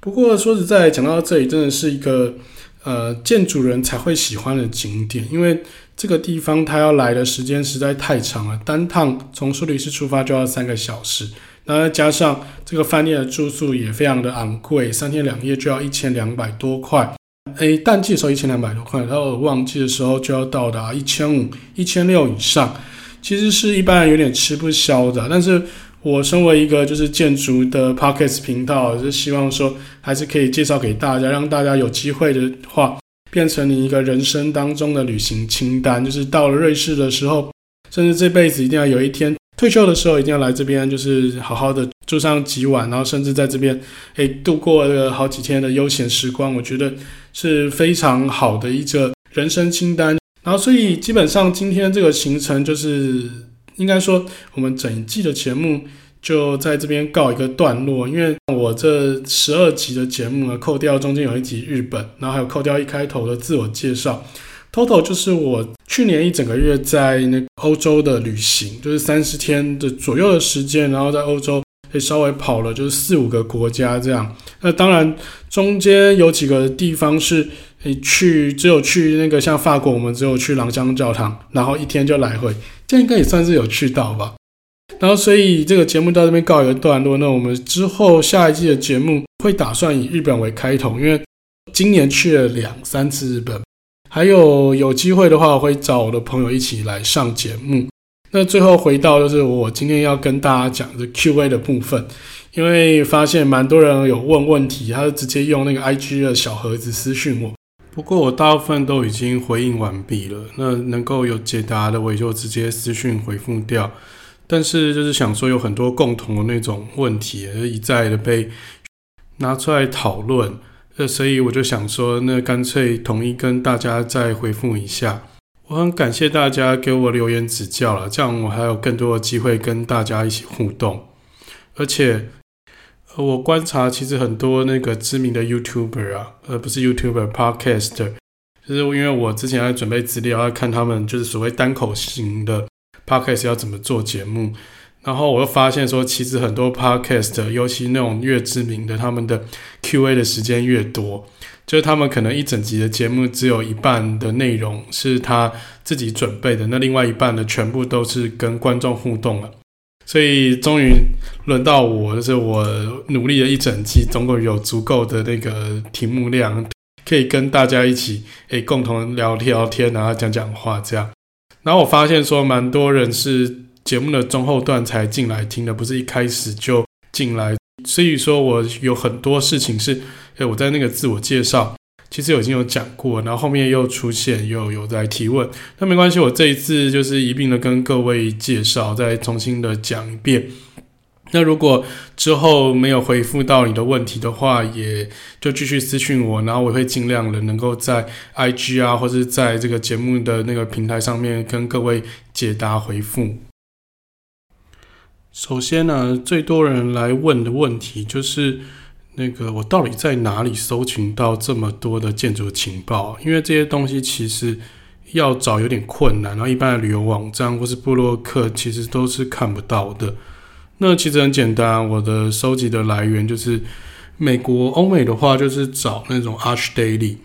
不过说实在，讲到这里，真的是一个呃建筑人才会喜欢的景点，因为这个地方他要来的时间实在太长了，单趟从苏黎世出发就要三个小时。那再加上这个饭店的住宿也非常的昂贵，三天两夜就要一千两百多块。诶，淡季的时候一千两百多块，然后旺季的时候就要到达一千五、一千六以上，其实是一般人有点吃不消的。但是我身为一个就是建筑的 Podcast 频道，就希望说还是可以介绍给大家，让大家有机会的话，变成你一个人生当中的旅行清单，就是到了瑞士的时候，甚至这辈子一定要有一天。退休的时候一定要来这边，就是好好的住上几晚，然后甚至在这边诶度过了好几天的悠闲时光，我觉得是非常好的一个人生清单。然后，所以基本上今天这个行程就是应该说，我们整季的节目就在这边告一个段落。因为我这十二集的节目呢，扣掉中间有一集日本，然后还有扣掉一开头的自我介绍。Total 就是我去年一整个月在那欧洲的旅行，就是三十天的左右的时间，然后在欧洲以稍微跑了就是四五个国家这样。那当然中间有几个地方是诶去，只有去那个像法国，我们只有去朗香教堂，然后一天就来回，这应该也算是有去到吧。然后所以这个节目到这边告一个段落，那我们之后下一季的节目会打算以日本为开头，因为今年去了两三次日本。还有有机会的话，我会找我的朋友一起来上节目。那最后回到就是我今天要跟大家讲的 Q&A 的部分，因为发现蛮多人有问问题，他就直接用那个 IG 的小盒子私讯我。不过我大部分都已经回应完毕了，那能够有解答的我也就直接私讯回复掉。但是就是想说有很多共同的那种问题，而一再的被拿出来讨论，那所以我就想说，那干脆统一跟大家再回复一下。我很感谢大家给我留言指教了，这样我还有更多的机会跟大家一起互动。而且，呃我观察其实很多那个知名的 YouTuber 啊，而不是 YouTuber，Podcaster，就是因为我之前在准备资料，要看他们就是所谓单口型的 Podcast 要怎么做节目，然后我又发现说，其实很多 Podcast，尤其那种越知名的，他们的 QA 的时间越多。就是他们可能一整集的节目只有一半的内容是他自己准备的，那另外一半的全部都是跟观众互动了。所以终于轮到我，就是我努力了一整季，总共有足够的那个题目量，可以跟大家一起诶共同聊聊天，然后讲讲话这样。然后我发现说，蛮多人是节目的中后段才进来听的，不是一开始就进来。所以说我有很多事情是。对，我在那个自我介绍，其实已经有讲过，然后后面又出现又有在提问，那没关系，我这一次就是一并的跟各位介绍，再重新的讲一遍。那如果之后没有回复到你的问题的话，也就继续私信我，然后我会尽量的能够在 IG 啊，或者在这个节目的那个平台上面跟各位解答回复。首先呢，最多人来问的问题就是。那个我到底在哪里搜寻到这么多的建筑情报？因为这些东西其实要找有点困难，然后一般的旅游网站或是部落客其实都是看不到的。那其实很简单，我的收集的来源就是美国、欧美的话就是找那种 ArchDaily，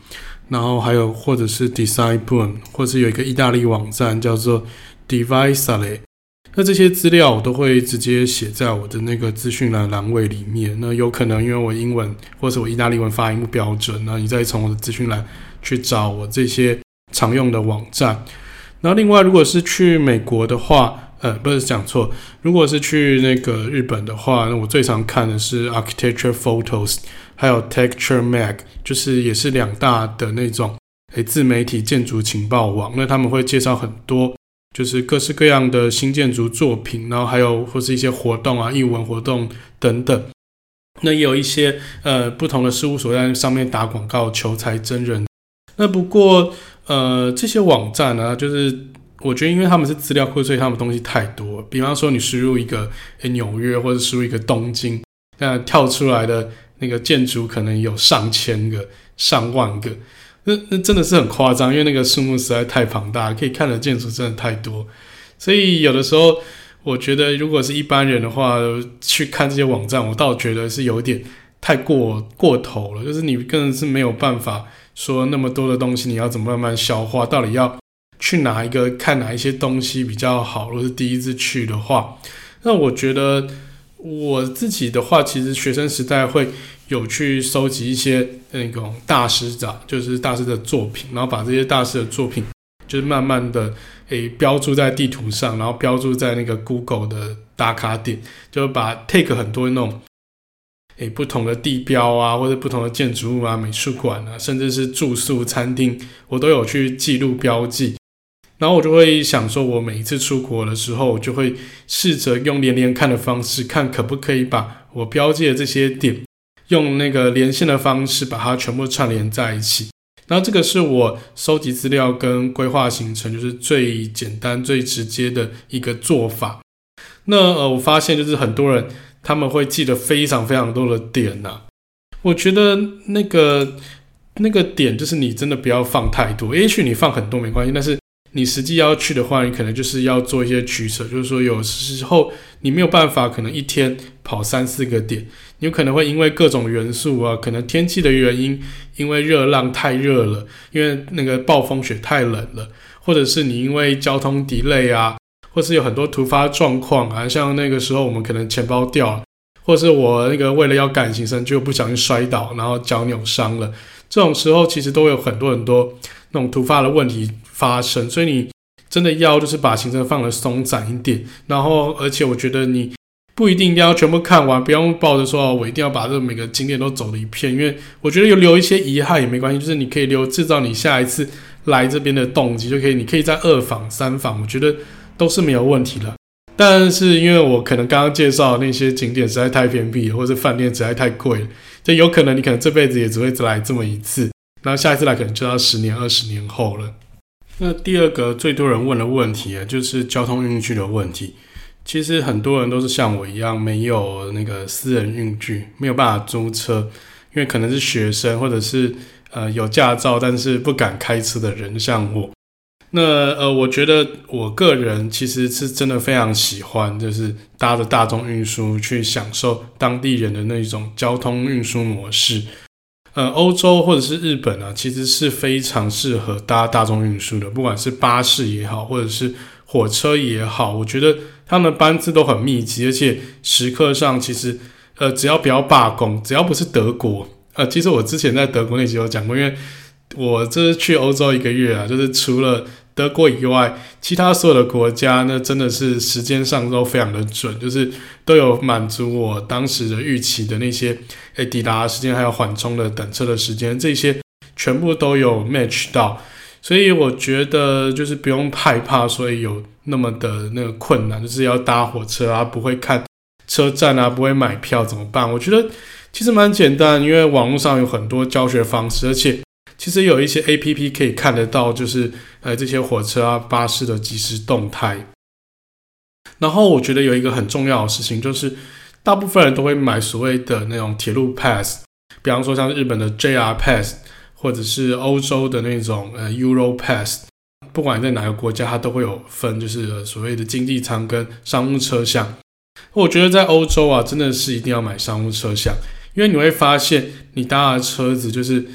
然后还有或者是 DesignBoom，或是有一个意大利网站叫做 Devisalia。那这些资料我都会直接写在我的那个资讯栏栏位里面。那有可能因为我英文或者我意大利文发音不标准，那你再从我的资讯栏去找我这些常用的网站。然后另外，如果是去美国的话，呃，不是讲错，如果是去那个日本的话，那我最常看的是 Architecture Photos，还有 Texture Mag，就是也是两大的那种诶自媒体建筑情报网。那他们会介绍很多。就是各式各样的新建筑作品，然后还有或是一些活动啊、艺文活动等等。那也有一些呃不同的事务所在上面打广告求才真人。那不过呃这些网站呢，就是我觉得因为他们是资料库，所以他们东西太多。比方说你输入一个诶纽约或者输入一个东京，那跳出来的那个建筑可能有上千个、上万个。那那真的是很夸张，因为那个数目实在太庞大，可以看的建筑真的太多，所以有的时候我觉得，如果是一般人的话，去看这些网站，我倒觉得是有点太过过头了，就是你更是没有办法说那么多的东西，你要怎么慢慢消化？到底要去哪一个看哪一些东西比较好？如果是第一次去的话，那我觉得我自己的话，其实学生时代会。有去收集一些那种大师的，就是大师的作品，然后把这些大师的作品，就是慢慢的诶、标注在地图上，然后标注在那个 Google 的打卡点，就把 take 很多那种诶、不同的地标啊，或者不同的建筑物啊、美术馆啊，甚至是住宿餐厅，我都有去记录标记。然后我就会想说，我每一次出国的时候，我就会试着用连连看的方式，看可不可以把我标记的这些点。用那个连线的方式把它全部串联在一起，然后这个是我收集资料跟规划行程就是最简单最直接的一个做法。那呃，我发现就是很多人他们会记得非常非常多的点呐，我觉得那个那个点就是你真的不要放太多，也许你放很多没关系，但是你实际要去的话，你可能就是要做一些取舍，就是说有时候你没有办法，可能一天跑三四个点。有可能会因为各种元素啊，可能天气的原因，因为热浪太热了，因为那个暴风雪太冷了，或者是你因为交通 delay 啊，或是有很多突发状况啊，像那个时候我们可能钱包掉了，或是我那个为了要赶行程就不小心摔倒，然后脚扭伤了，这种时候其实都有很多很多那种突发的问题发生，所以你真的要就是把行程放得松散一点，然后而且我觉得你不一定要全部看完，不用抱着说我一定要把这每个景点都走了一遍，因为我觉得有留一些遗憾也没关系，就是你可以留制造你下一次来这边的动机就可以，你可以在二访三访，我觉得都是没有问题的。但是因为我可能刚刚介绍那些景点实在太偏僻，或者饭店实在太贵了，就有可能你可能这辈子也只会来这么一次，然后下一次来可能就要十年、二十年后了。那第二个最多人问的问题啊，就是交通运具的问题。其实很多人都是像我一样，没有那个私人运具，没有办法租车，因为可能是学生，或者是呃有驾照但是不敢开车的人，像我。那呃，我觉得我个人其实是真的非常喜欢，就是搭着大众运输去享受当地人的那一种交通运输模式。呃，欧洲或者是日本啊，其实是非常适合搭大众运输的，不管是巴士也好，或者是火车也好，我觉得他们班次都很密集，而且时刻上其实，呃，只要不要罢工，只要不是德国，呃，其实我之前在德国那集有讲过，因为我这是去欧洲一个月啊，就是除了德国以外，其他所有的国家呢，真的是时间上都非常的准，就是都有满足我当时的预期的那些，诶，抵达时间还有缓冲的等车的时间，这些全部都有 match 到，所以我觉得就是不用害怕，所以有那么的那个困难，就是要搭火车啊，不会看车站啊，不会买票怎么办？我觉得其实蛮简单，因为网络上有很多教学方式，而且。其实有一些 APP 可以看得到，就是呃这些火车啊、巴士的即时动态。然后我觉得有一个很重要的事情，就是大部分人都会买所谓的那种铁路 Pass，比方说像日本的 JR Pass，或者是欧洲的那种呃 Euro Pass。不管在哪个国家，它都会有分，就是所谓的经济舱跟商务车厢。我觉得在欧洲啊，真的是一定要买商务车厢，因为你会发现你搭的车子就是。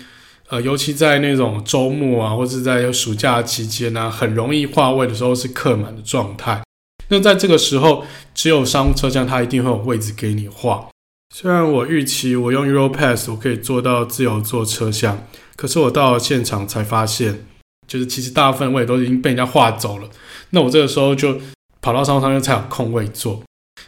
呃，尤其在那种周末啊，或者是在暑假期间啊，很容易划位的时候是客满的状态。那在这个时候，只有商务车厢它一定会有位置给你划。虽然我预期我用 Europass 我可以坐到自由座车厢，可是我到了现场才发现，就是其实大部分位都已经被人家划走了。那我这个时候就跑到商务舱才有空位坐。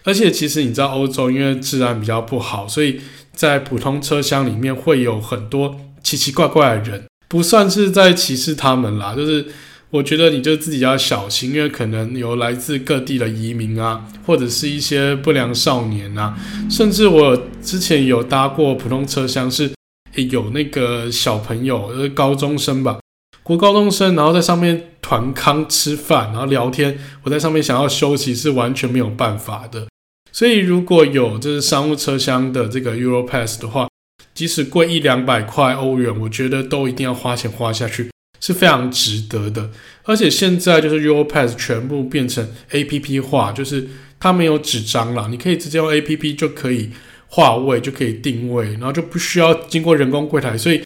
而且其实你知道，欧洲因为治安比较不好，所以在普通车厢里面会有很多。奇奇怪怪的人，不算是在歧视他们啦，就是我觉得你就自己要小心，因为可能有来自各地的移民啊，或者是一些不良少年啊，甚至我之前有搭过普通车厢，是有那个小朋友，就是高中生吧，国高中生，然后在上面团康吃饭，然后聊天，我在上面想要休息是完全没有办法的，所以如果有就是商务车厢的这个 Europass 的话。即使贵一两百块欧元，我觉得都一定要花钱花下去，是非常值得的。而且现在就是 Europass 全部变成 APP 化，就是它没有纸张了，你可以直接用 APP 就可以话位，就可以定位，然后就不需要经过人工柜台。所以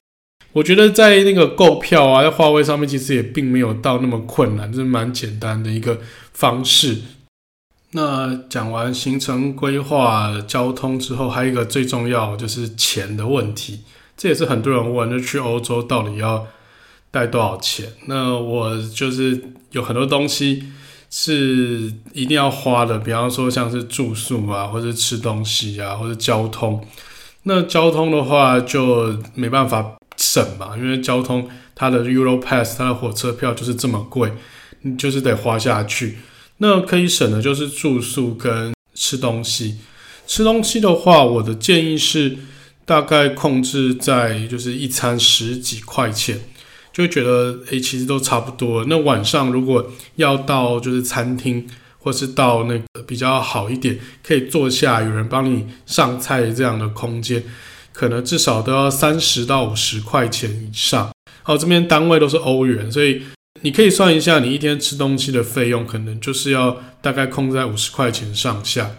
我觉得在那个购票啊，在话位上面其实也并没有到那么困难，就是蛮简单的一个方式。那讲完行程规划、交通之后，还有一个最重要就是钱的问题，这也是很多人问，就去欧洲到底要带多少钱？那我就是有很多东西是一定要花的，比方说像是住宿啊，或者吃东西啊，或者交通。那交通的话就没办法省嘛，因为交通它的 Europass 它的火车票就是这么贵，你就是得花下去。那可以省的就是住宿跟吃东西。吃东西的话，我的建议是大概控制在就是一餐十几块钱，就觉得诶，其实都差不多。那晚上如果要到就是餐厅，或是到那个比较好一点，可以坐下有人帮你上菜这样的空间，可能至少都要三十到五十块钱以上。好，这边单位都是欧元，所以。你可以算一下，你一天吃东西的费用，可能就是要大概控制在五十块钱上下。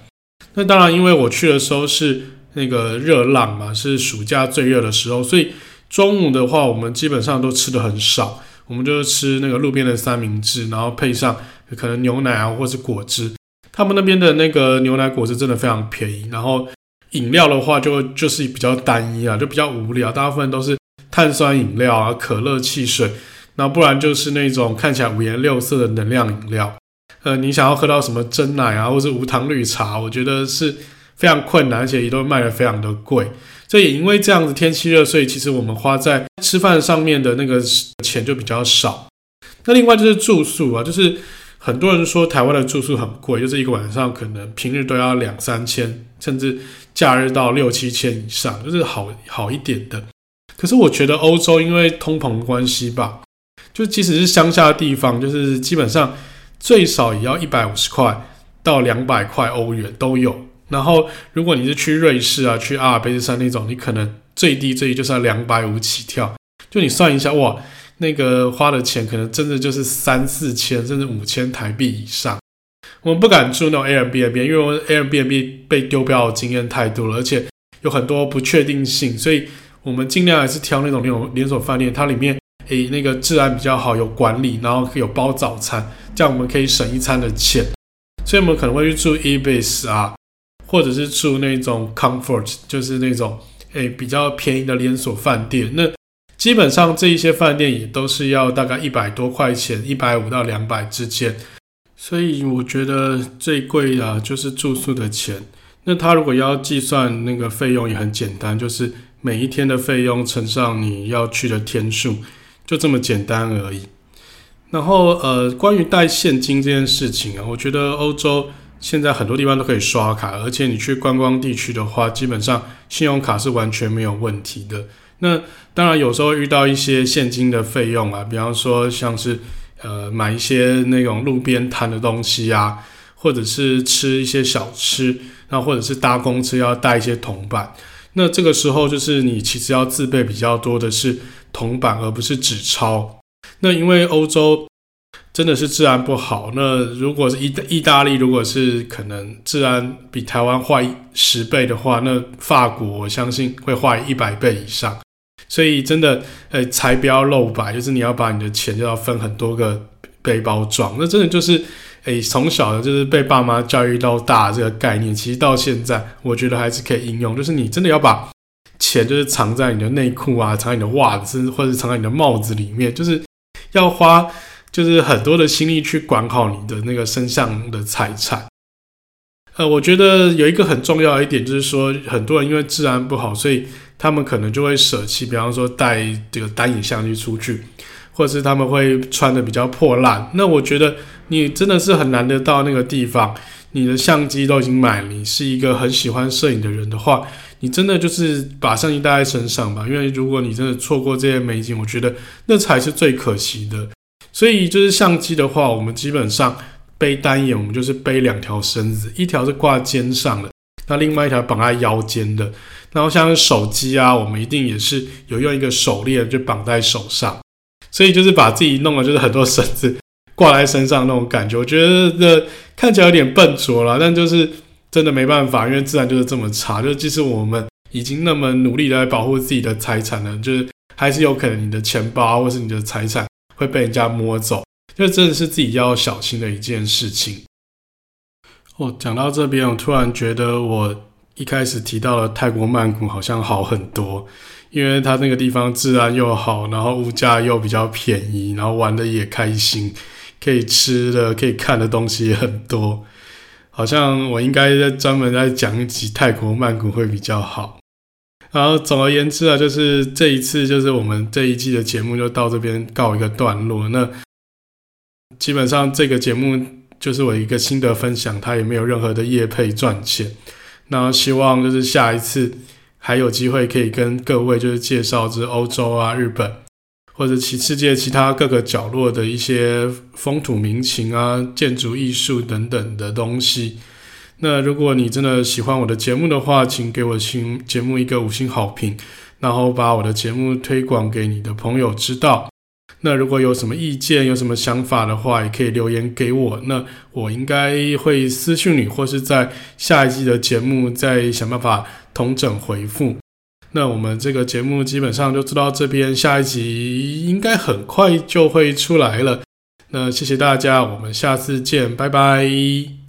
那当然，因为我去的时候是那个热浪嘛，是暑假最热的时候，所以中午的话，我们基本上都吃的很少，我们就是吃那个路边的三明治，然后配上可能牛奶啊，或是果汁。他们那边的那个牛奶果汁真的非常便宜，然后饮料的话就就是比较单一啊，就比较无聊，大部分都是碳酸饮料啊，可乐、汽水。那不然就是那种看起来五颜六色的能量饮料。呃，你想要喝到什么真奶啊，或是无糖绿茶，我觉得是非常困难，而且也都卖得非常的贵。所以也因为这样子天气热，所以其实我们花在吃饭上面的那个钱就比较少。那另外就是住宿啊，就是很多人说台湾的住宿很贵，就是一个晚上可能平日都要两三千，甚至假日到六七千以上，就是好好一点的。可是我觉得欧洲因为通膨关系吧，就即使是乡下的地方，就是基本上。最少也要一百五十块到两百块欧元都有。然后，如果你是去瑞士啊，去阿尔卑斯山那种，你可能最低最低就是要两百五起跳。就你算一下，哇，那个花的钱可能真的就是三四千甚至五千台币以上。我们不敢住那种 Airbnb，因为我 Airbnb 被丢标的经验太多了，而且有很多不确定性，所以我们尽量还是挑那种那种连锁饭店，它里面诶那个治安比较好，有管理，然后有包早餐。这样我们可以省一餐的钱，所以我们可能会去住 Ibis 啊，或者是住那种 Comfort，就是那种诶比较便宜的连锁饭店。那基本上这一些饭店也都是要大概一百多块钱，一百五到两百之间。所以我觉得最贵的就是住宿的钱。那他如果要计算那个费用也很简单，就是每一天的费用乘上你要去的天数，就这么简单而已。然后，呃，关于带现金这件事情啊，我觉得欧洲现在很多地方都可以刷卡，而且你去观光地区的话，基本上信用卡是完全没有问题的。那当然有时候遇到一些现金的费用啊，比方说像是呃买一些那种路边摊的东西啊，或者是吃一些小吃，那或者是搭公车要带一些铜板，那这个时候就是你其实要自备比较多的是铜板，而不是纸钞。那因为欧洲真的是治安不好，那如果是意意大利，如果是可能治安比台湾坏十倍的话，那法国我相信会坏一百倍以上。所以真的，呃，财不要露白，就是你要把你的钱就要分很多个背包装。那真的就是，诶，从小的就是被爸妈教育到大这个概念，其实到现在我觉得还是可以应用。就是你真的要把钱就是藏在你的内裤啊，藏在你的袜子，或者藏在你的帽子里面，就是。要花就是很多的心力去管好你的那个身上的财产。呃，我觉得有一个很重要的一点就是说，很多人因为治安不好，所以他们可能就会舍弃，比方说带这个单眼相机出去，或者是他们会穿的比较破烂。那我觉得你真的是很难得到那个地方，你的相机都已经买了，你是一个很喜欢摄影的人的话。你真的就是把相机带在身上吧，因为如果你真的错过这些美景，我觉得那才是最可惜的。所以就是相机的话，我们基本上背单眼，我们就是背两条绳子，一条是挂肩上的，那另外一条绑在腰间的。然后像手机啊，我们一定也是有用一个手链就绑在手上，所以就是把自己弄了就是很多绳子挂在身上那种感觉，我觉得这看起来有点笨拙了，但就是。真的没办法，因为自然就是这么差。就即使我们已经那么努力的来保护自己的财产了，就是还是有可能你的钱包或是你的财产会被人家摸走，就真的是自己要小心的一件事情。哦，讲到这边，我突然觉得我一开始提到的泰国曼谷好像好很多，因为它那个地方治安又好，然后物价又比较便宜，然后玩的也开心，可以吃的、可以看的东西也很多。好像我应该在专门在讲一集泰国曼谷会比较好。然后总而言之啊，就是这一次就是我们这一季的节目就到这边告一个段落。那基本上这个节目就是我一个心得分享，它也没有任何的业配赚钱。那希望就是下一次还有机会可以跟各位就是介绍这欧洲啊、日本。或者其世界其他各个角落的一些风土民情啊、建筑艺术等等的东西。那如果你真的喜欢我的节目的话，请给我新节目一个五星好评，然后把我的节目推广给你的朋友知道。那如果有什么意见、有什么想法的话，也可以留言给我。那我应该会私讯你，或是在下一季的节目再想办法同整回复。那我们这个节目基本上就做到这边，下一集应该很快就会出来了。那谢谢大家，我们下次见，拜拜。